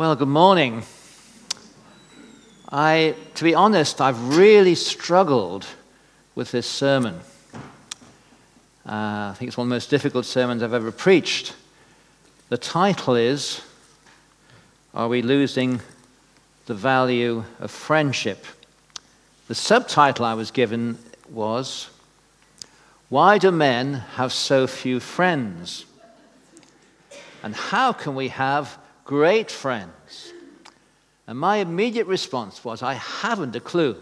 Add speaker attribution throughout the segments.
Speaker 1: Well, good morning. I, to be honest, I've really struggled with this sermon. Uh, I think it's one of the most difficult sermons I've ever preached. The title is Are We Losing the Value of Friendship? The subtitle I was given was Why Do Men Have So Few Friends? And how can we have great friends? And my immediate response was, I haven't a clue.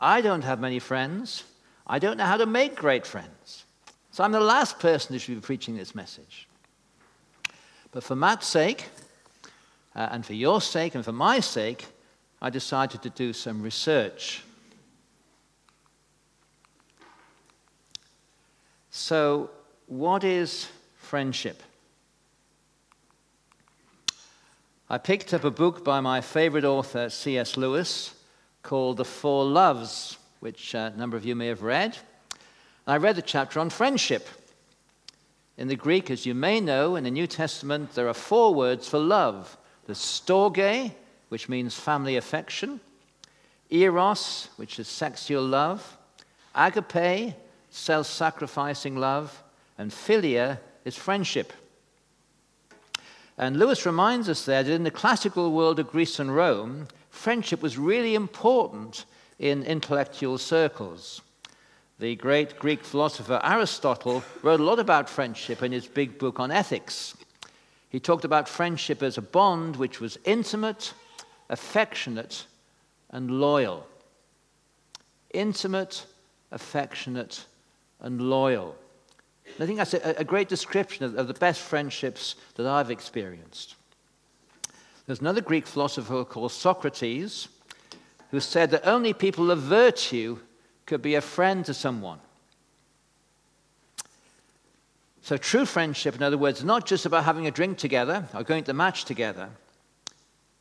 Speaker 1: I don't have many friends. I don't know how to make great friends. So I'm the last person who should be preaching this message. But for Matt's sake, uh, and for your sake, and for my sake, I decided to do some research. So, what is friendship? I picked up a book by my favorite author, C.S. Lewis, called The Four Loves, which uh, a number of you may have read. I read the chapter on friendship. In the Greek, as you may know, in the New Testament, there are four words for love the storge, which means family affection, eros, which is sexual love, agape, self sacrificing love, and philia is friendship. And Lewis reminds us there that in the classical world of Greece and Rome, friendship was really important in intellectual circles. The great Greek philosopher Aristotle wrote a lot about friendship in his big book on ethics. He talked about friendship as a bond which was intimate, affectionate, and loyal. Intimate, affectionate, and loyal. I think that's a, a great description of, of the best friendships that I've experienced. There's another Greek philosopher called Socrates who said that only people of virtue could be a friend to someone. So, true friendship, in other words, not just about having a drink together or going to the match together.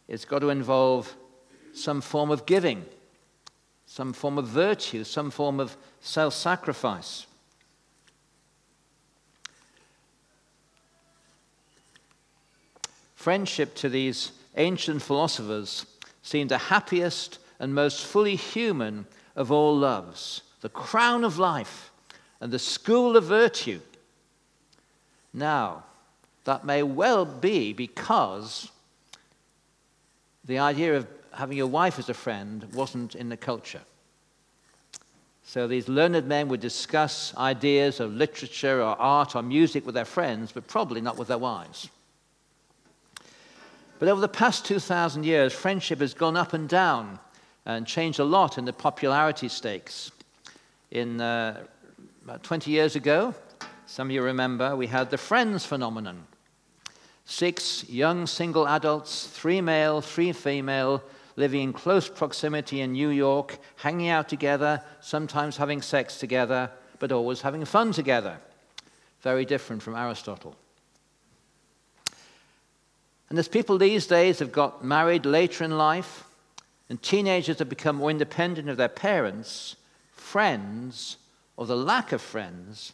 Speaker 1: It's got to involve some form of giving, some form of virtue, some form of self sacrifice. Friendship to these ancient philosophers seemed the happiest and most fully human of all loves, the crown of life and the school of virtue. Now, that may well be because the idea of having your wife as a friend wasn't in the culture. So these learned men would discuss ideas of literature or art or music with their friends, but probably not with their wives. But over the past 2,000 years, friendship has gone up and down and changed a lot in the popularity stakes. In uh, about 20 years ago, some of you remember, we had the Friends phenomenon. Six young single adults, three male, three female, living in close proximity in New York, hanging out together, sometimes having sex together, but always having fun together. Very different from Aristotle. And as people these days have got married later in life, and teenagers have become more independent of their parents, friends, or the lack of friends,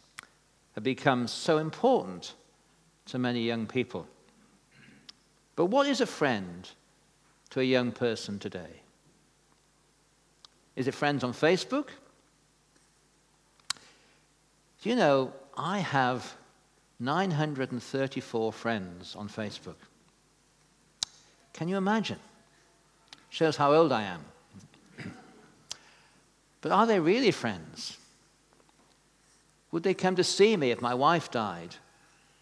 Speaker 1: have become so important to many young people. But what is a friend to a young person today? Is it friends on Facebook? Do you know, I have 934 friends on Facebook. Can you imagine? Shows how old I am. but are they really friends? Would they come to see me if my wife died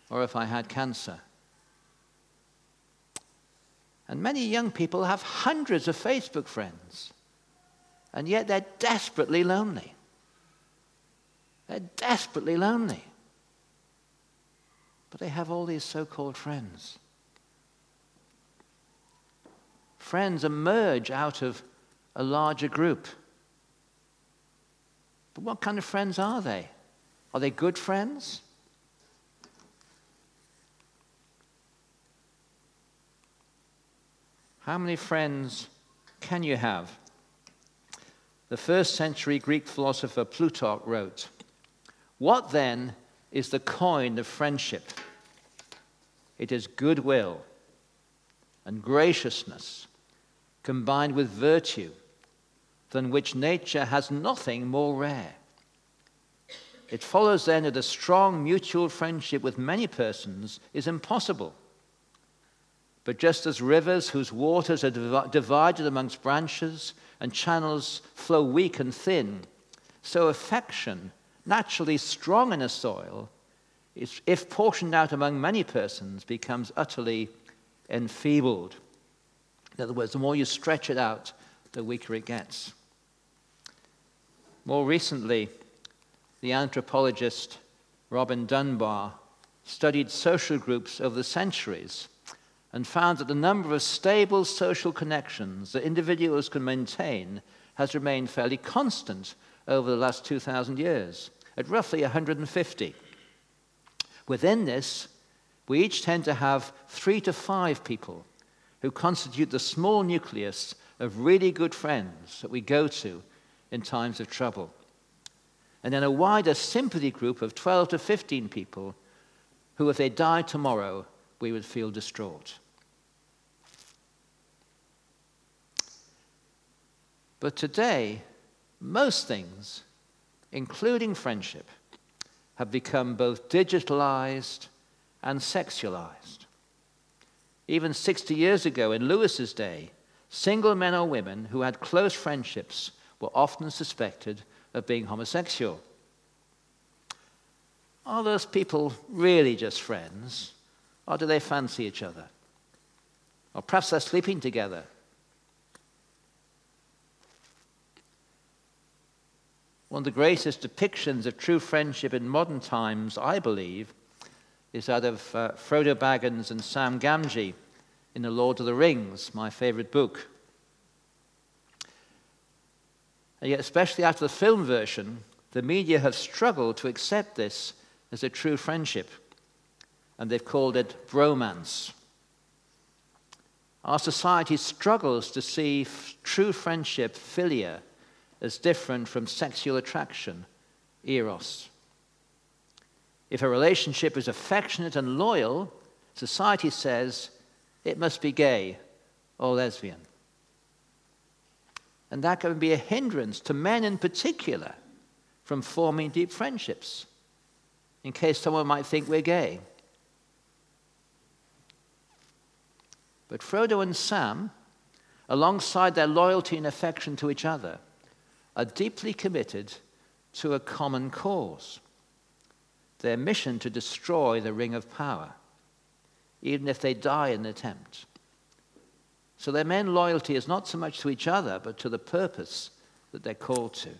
Speaker 1: or if I had cancer? And many young people have hundreds of Facebook friends, and yet they're desperately lonely. They're desperately lonely. But they have all these so called friends friends emerge out of a larger group. But what kind of friends are they? Are they good friends? How many friends can you have? The first century Greek philosopher Plutarch wrote, What then is the coin of friendship? It is goodwill and graciousness, combined with virtue, than which nature has nothing more rare. It follows then that a strong mutual friendship with many persons is impossible. But just as rivers whose waters are div- divided amongst branches and channels flow weak and thin, so affection, naturally strong in a soil, if portioned out among many persons, becomes utterly enfeebled. In other words, the more you stretch it out, the weaker it gets. More recently, the anthropologist Robin Dunbar studied social groups over the centuries and found that the number of stable social connections that individuals can maintain has remained fairly constant over the last 2,000 years, at roughly 150. Within this, we each tend to have three to five people who constitute the small nucleus of really good friends that we go to in times of trouble. And then a wider sympathy group of 12 to 15 people who, if they died tomorrow, we would feel distraught. But today, most things, including friendship, have become both digitalized and sexualized. Even 60 years ago, in Lewis's day, single men or women who had close friendships were often suspected of being homosexual. Are those people really just friends, or do they fancy each other? Or perhaps they're sleeping together. One of the greatest depictions of true friendship in modern times, I believe, is that of uh, Frodo Baggins and Sam Gamgee in The Lord of the Rings, my favorite book. And yet, especially after the film version, the media have struggled to accept this as a true friendship, and they've called it bromance. Our society struggles to see f- true friendship, philia, as different from sexual attraction, eros. If a relationship is affectionate and loyal, society says it must be gay or lesbian. And that can be a hindrance to men in particular from forming deep friendships, in case someone might think we're gay. But Frodo and Sam, alongside their loyalty and affection to each other, are deeply committed to a common cause their mission to destroy the ring of power, even if they die in the attempt. So their main loyalty is not so much to each other, but to the purpose that they're called to.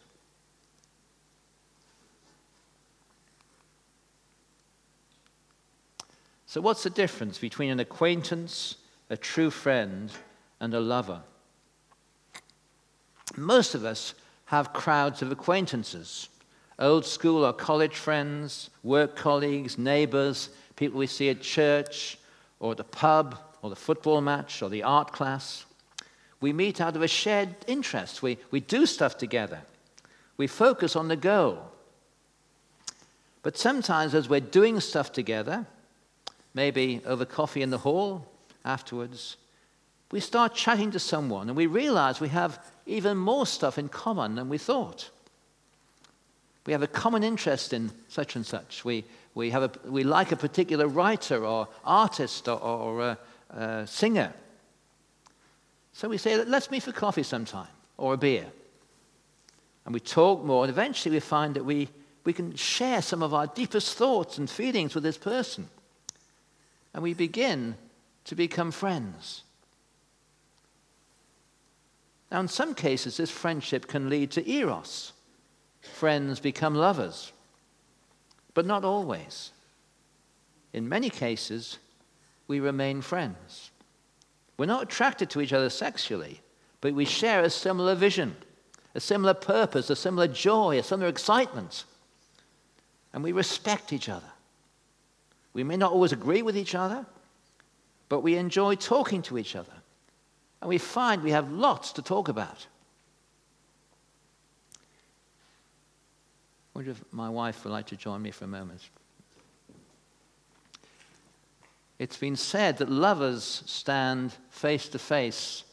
Speaker 1: So, what's the difference between an acquaintance, a true friend, and a lover? Most of us have crowds of acquaintances old school or college friends, work colleagues, neighbors, people we see at church or the pub or the football match or the art class. We meet out of a shared interest. We, we do stuff together. We focus on the goal. But sometimes, as we're doing stuff together, maybe over coffee in the hall afterwards, we start chatting to someone and we realize we have even more stuff in common than we thought. We have a common interest in such and such. We, we, have a, we like a particular writer or artist or, or a, a singer. So we say, let's meet for coffee sometime or a beer. And we talk more, and eventually we find that we, we can share some of our deepest thoughts and feelings with this person. And we begin to become friends. Now, in some cases, this friendship can lead to eros. Friends become lovers, but not always. In many cases, we remain friends. We're not attracted to each other sexually, but we share a similar vision, a similar purpose, a similar joy, a similar excitement. And we respect each other. We may not always agree with each other, but we enjoy talking to each other. And we find we have lots to talk about. Wonder if my wife would like to join me for a moment. It's been said that lovers stand face to face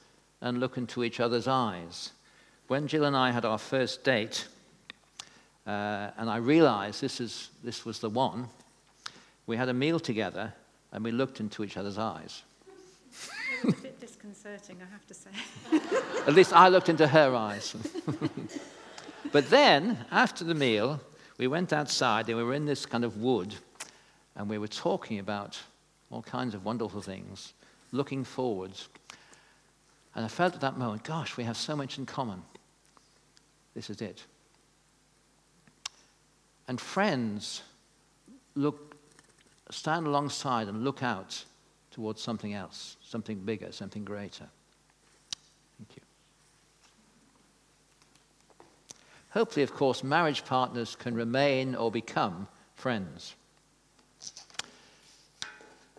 Speaker 1: and look into each other's eyes. When Jill and I had our first date, uh, and I realized this, is, this was the one, we had a meal together and we looked into each other's eyes.
Speaker 2: a bit disconcerting, I have to say.
Speaker 1: At least I looked into her eyes. but then, after the meal, we went outside and we were in this kind of wood and we were talking about all kinds of wonderful things, looking forwards. And I felt at that moment, gosh, we have so much in common. This is it. And friends look, stand alongside and look out towards something else, something bigger, something greater. Thank you. Hopefully, of course, marriage partners can remain or become friends.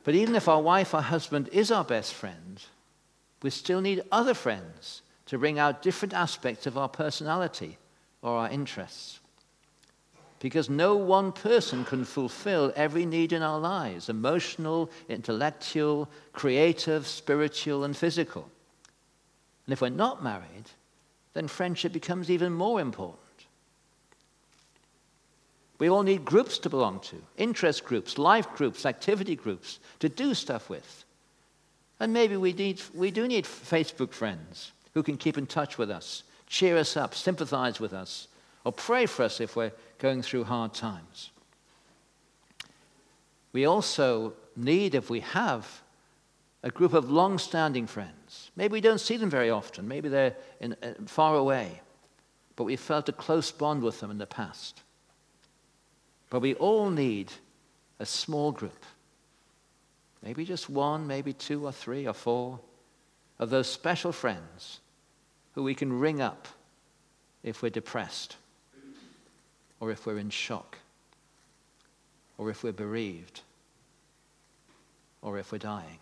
Speaker 1: But even if our wife or husband is our best friend, we still need other friends to bring out different aspects of our personality or our interests. Because no one person can fulfill every need in our lives emotional, intellectual, creative, spiritual, and physical. And if we're not married, then friendship becomes even more important. We all need groups to belong to interest groups, life groups, activity groups to do stuff with. And maybe we, need, we do need Facebook friends who can keep in touch with us, cheer us up, sympathize with us, or pray for us if we're going through hard times. We also need, if we have, a group of long standing friends. Maybe we don't see them very often, maybe they're in, uh, far away, but we felt a close bond with them in the past. But we all need a small group maybe just one, maybe two or three or four of those special friends who we can ring up if we're depressed, or if we're in shock, or if we're bereaved, or if we're dying.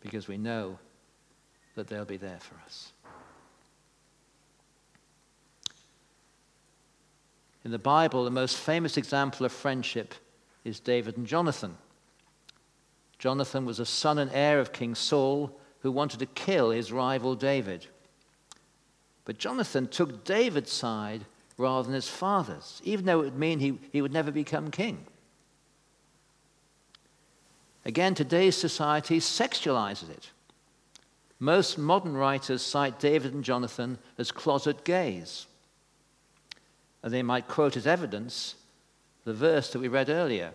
Speaker 1: Because we know that they'll be there for us. In the Bible, the most famous example of friendship is David and Jonathan. Jonathan was a son and heir of King Saul who wanted to kill his rival David. But Jonathan took David's side rather than his father's, even though it would mean he, he would never become king. Again, today's society sexualizes it. Most modern writers cite David and Jonathan as closet gays. And they might quote as evidence the verse that we read earlier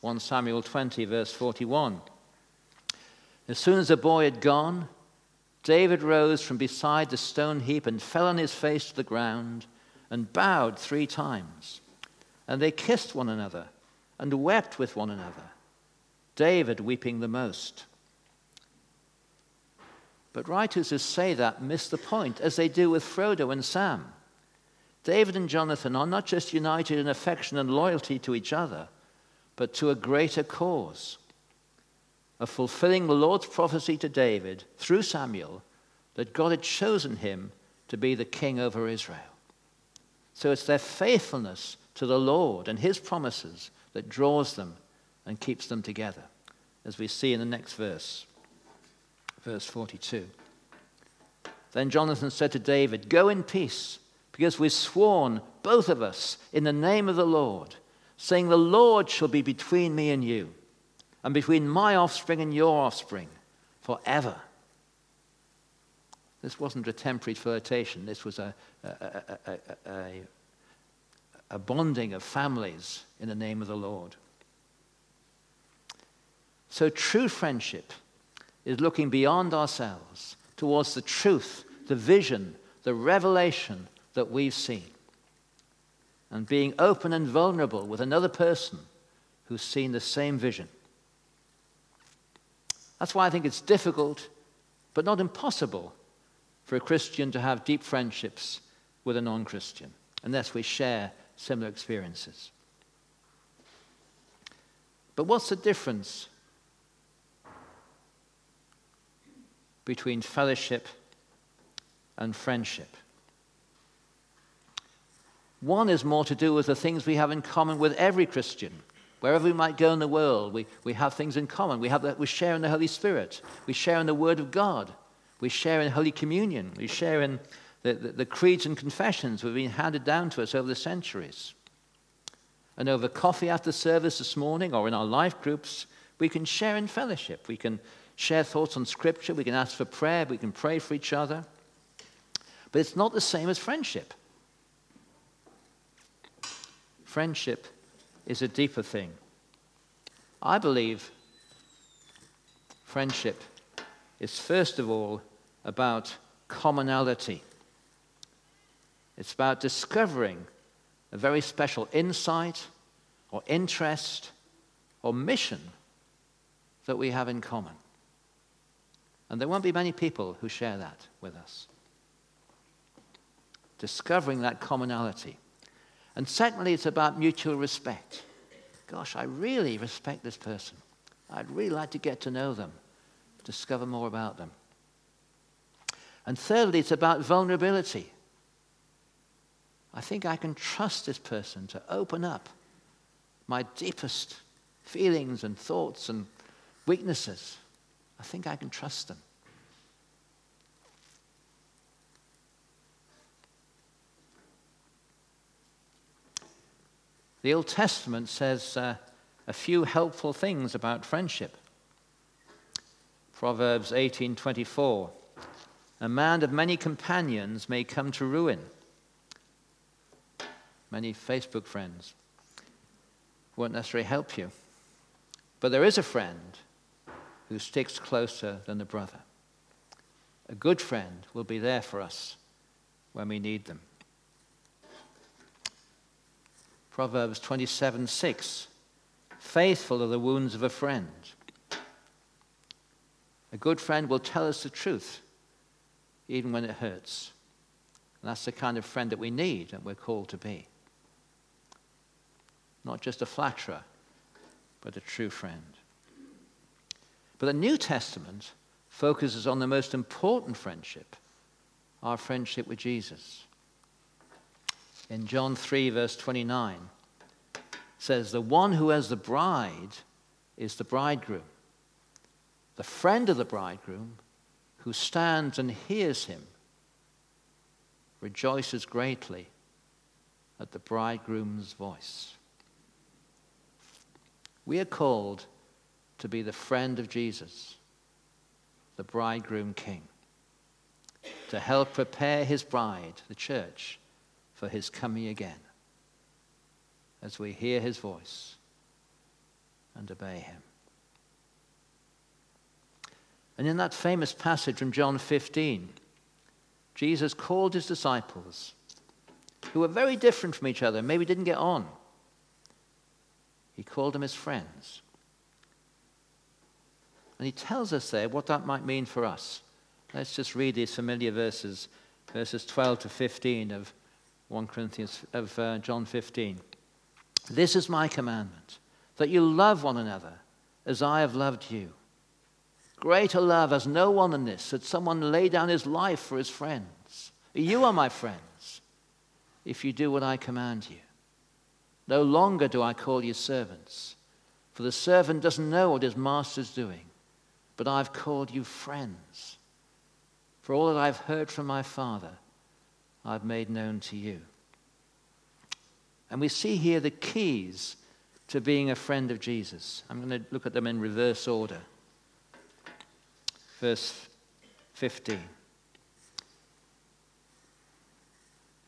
Speaker 1: 1 Samuel 20, verse 41. As soon as the boy had gone, David rose from beside the stone heap and fell on his face to the ground and bowed three times. And they kissed one another and wept with one another, David weeping the most. But writers who say that miss the point, as they do with Frodo and Sam. David and Jonathan are not just united in affection and loyalty to each other, but to a greater cause of fulfilling the Lord's prophecy to David through Samuel that God had chosen him to be the king over Israel. So it's their faithfulness to the Lord and his promises that draws them and keeps them together, as we see in the next verse, verse 42. Then Jonathan said to David, Go in peace because we've sworn, both of us, in the name of the Lord, saying, The Lord shall be between me and you, and between my offspring and your offspring forever. This wasn't a temporary flirtation, this was a, a, a, a bonding of families in the name of the Lord. So, true friendship is looking beyond ourselves towards the truth, the vision, the revelation that we've seen. And being open and vulnerable with another person who's seen the same vision. That's why I think it's difficult, but not impossible, for a Christian to have deep friendships with a non Christian, unless we share similar experiences. But what's the difference between fellowship and friendship? One is more to do with the things we have in common with every Christian Wherever we might go in the world, we, we have things in common. We, have the, we share in the Holy Spirit. We share in the Word of God. We share in Holy Communion. We share in the, the, the creeds and confessions that have been handed down to us over the centuries. And over coffee after service this morning or in our life groups, we can share in fellowship. We can share thoughts on Scripture. We can ask for prayer. We can pray for each other. But it's not the same as friendship. Friendship is a deeper thing. I believe friendship is first of all about commonality. It's about discovering a very special insight or interest or mission that we have in common. And there won't be many people who share that with us. Discovering that commonality. And secondly, it's about mutual respect. Gosh, I really respect this person. I'd really like to get to know them, discover more about them. And thirdly, it's about vulnerability. I think I can trust this person to open up my deepest feelings and thoughts and weaknesses. I think I can trust them. The Old Testament says uh, a few helpful things about friendship. Proverbs 18:24 A man of many companions may come to ruin. Many Facebook friends won't necessarily help you. But there is a friend who sticks closer than a brother. A good friend will be there for us when we need them. Proverbs 27 6. Faithful are the wounds of a friend. A good friend will tell us the truth, even when it hurts. And that's the kind of friend that we need and we're called to be. Not just a flatterer, but a true friend. But the New Testament focuses on the most important friendship our friendship with Jesus in John 3, verse 29, says, The one who has the bride is the bridegroom. The friend of the bridegroom who stands and hears him rejoices greatly at the bridegroom's voice. We are called to be the friend of Jesus, the bridegroom king, to help prepare his bride, the church for his coming again as we hear his voice and obey him. And in that famous passage from John 15, Jesus called his disciples, who were very different from each other, maybe didn't get on. He called them his friends. And he tells us there what that might mean for us. Let's just read these familiar verses, verses 12 to 15 of 1 Corinthians of uh, John 15. This is my commandment, that you love one another as I have loved you. Greater love has no one than this, that someone lay down his life for his friends. You are my friends, if you do what I command you. No longer do I call you servants, for the servant doesn't know what his master's doing, but I've called you friends. For all that I've heard from my Father, I've made known to you. And we see here the keys to being a friend of Jesus. I'm going to look at them in reverse order. Verse 15.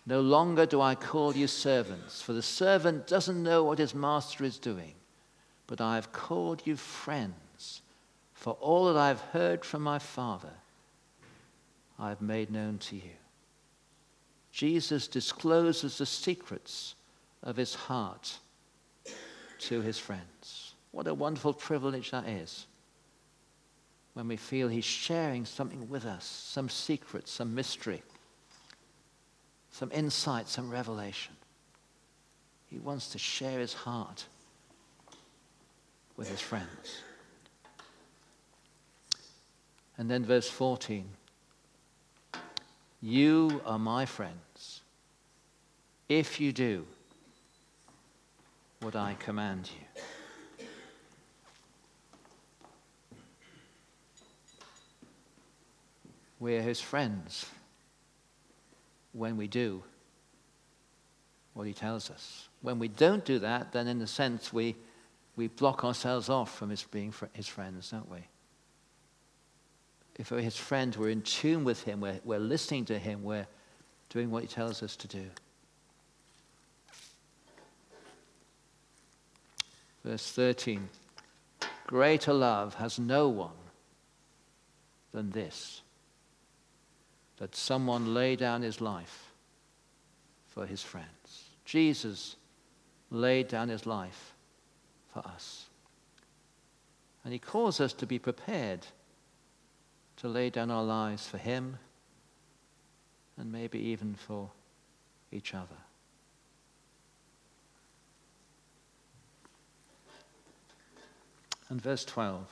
Speaker 1: No longer do I call you servants, for the servant doesn't know what his master is doing, but I have called you friends, for all that I've heard from my Father, I have made known to you. Jesus discloses the secrets of his heart to his friends. What a wonderful privilege that is when we feel he's sharing something with us, some secret, some mystery, some insight, some revelation. He wants to share his heart with his friends. And then verse 14 You are my friend if you do what I command you. We're his friends when we do what he tells us. When we don't do that, then in a sense we, we block ourselves off from his being fr- his friends, don't we? If we're his friend, we're in tune with him, we're, we're listening to him, we're doing what he tells us to do. Verse 13 Greater love has no one than this that someone lay down his life for his friends. Jesus laid down his life for us. And he calls us to be prepared to lay down our lives for him and maybe even for each other. And verse 12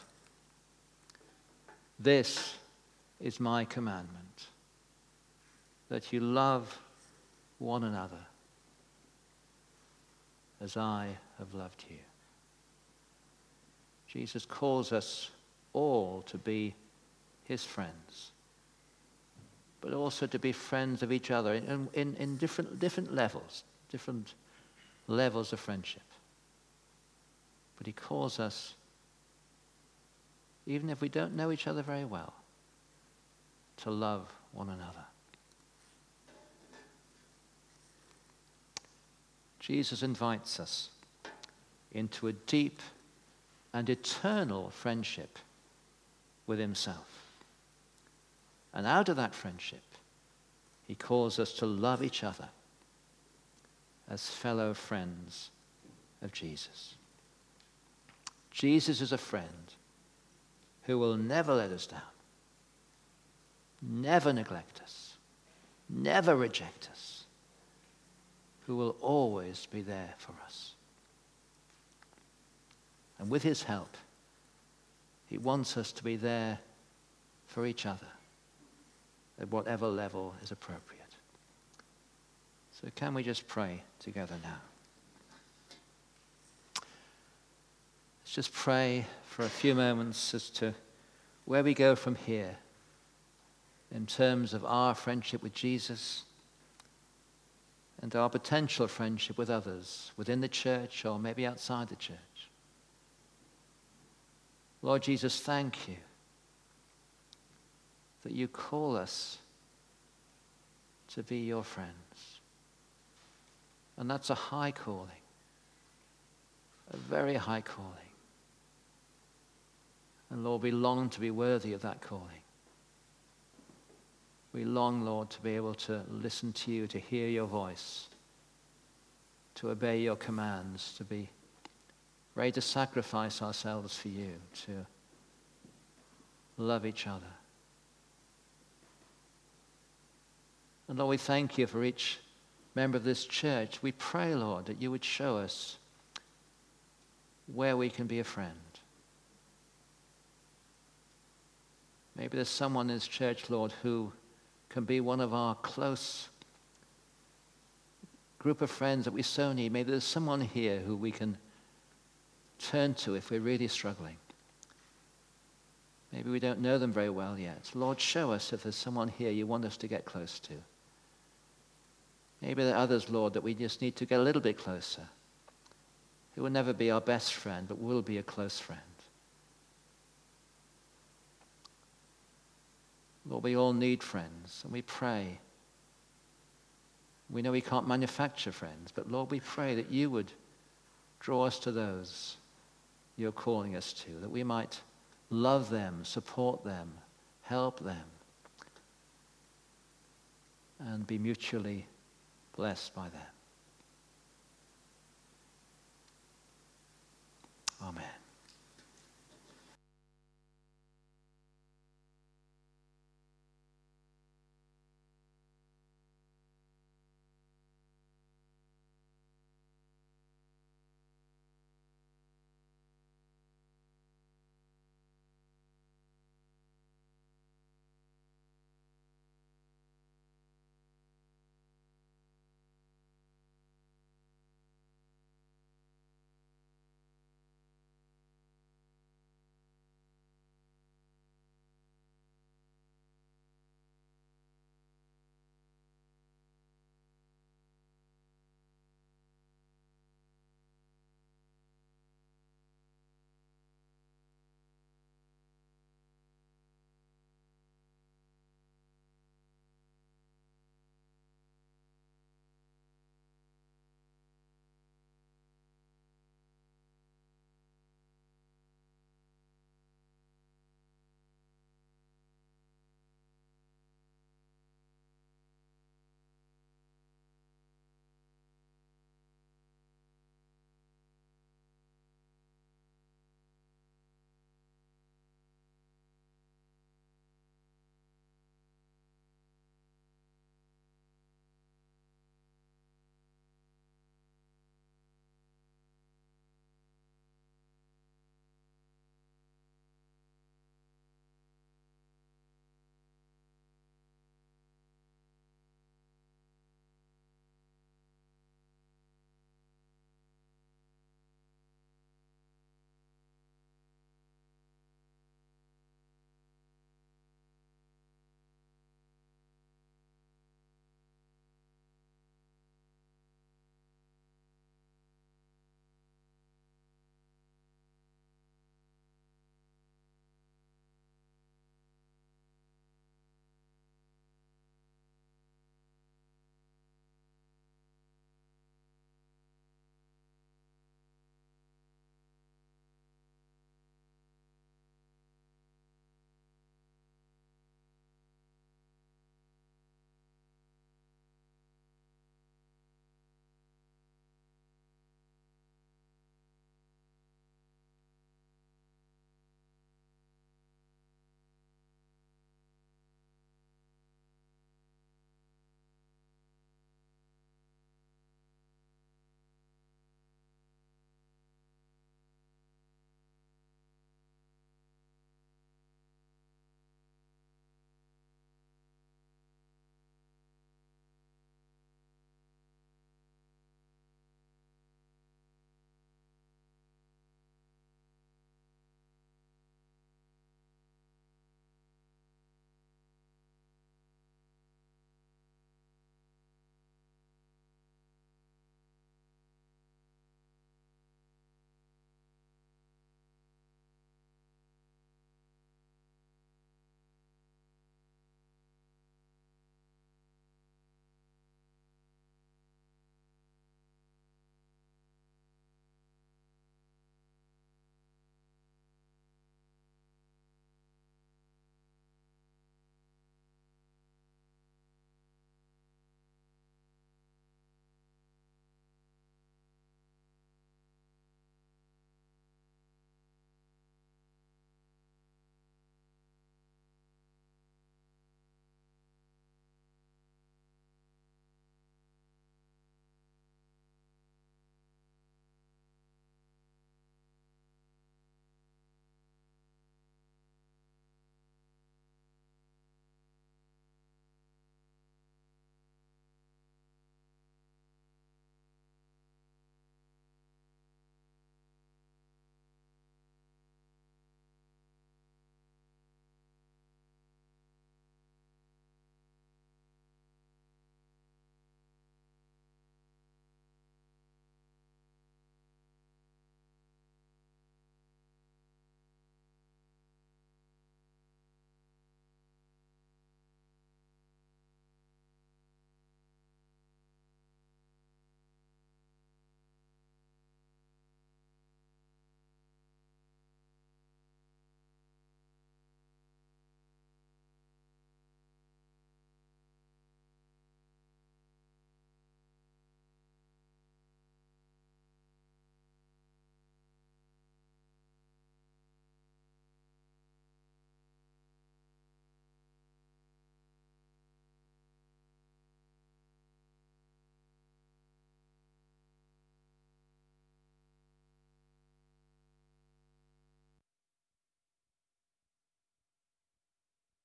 Speaker 1: This is my commandment that you love one another as I have loved you. Jesus calls us all to be his friends, but also to be friends of each other in, in, in different, different levels, different levels of friendship. But he calls us, even if we don't know each other very well, to love one another. Jesus invites us into a deep and eternal friendship with himself. And out of that friendship, he calls us to love each other as fellow friends of Jesus. Jesus is a friend who will never let us down, never neglect us, never reject us, who will always be there for us. And with his help, he wants us to be there for each other at whatever level is appropriate. So, can we just pray together now? Let's just pray for a few moments as to where we go from here in terms of our friendship with Jesus and our potential friendship with others within the church or maybe outside the church. Lord Jesus, thank you that you call us to be your friends. And that's a high calling, a very high calling. And Lord, we long to be worthy of that calling. We long, Lord, to be able to listen to you, to hear your voice, to obey your commands, to be ready to sacrifice ourselves for you, to love each other. And Lord, we thank you for each member of this church. We pray, Lord, that you would show us where we can be a friend. Maybe there's someone in this church, Lord, who can be one of our close group of friends that we so need. Maybe there's someone here who we can turn to if we're really struggling. Maybe we don't know them very well yet. Lord, show us if there's someone here you want us to get close to. Maybe there are others, Lord, that we just need to get a little bit closer. Who will never be our best friend, but will be a close friend. Lord, we all need friends, and we pray. We know we can't manufacture friends, but Lord, we pray that you would draw us to those you're calling us to, that we might love them, support them, help them, and be mutually blessed by them. Amen.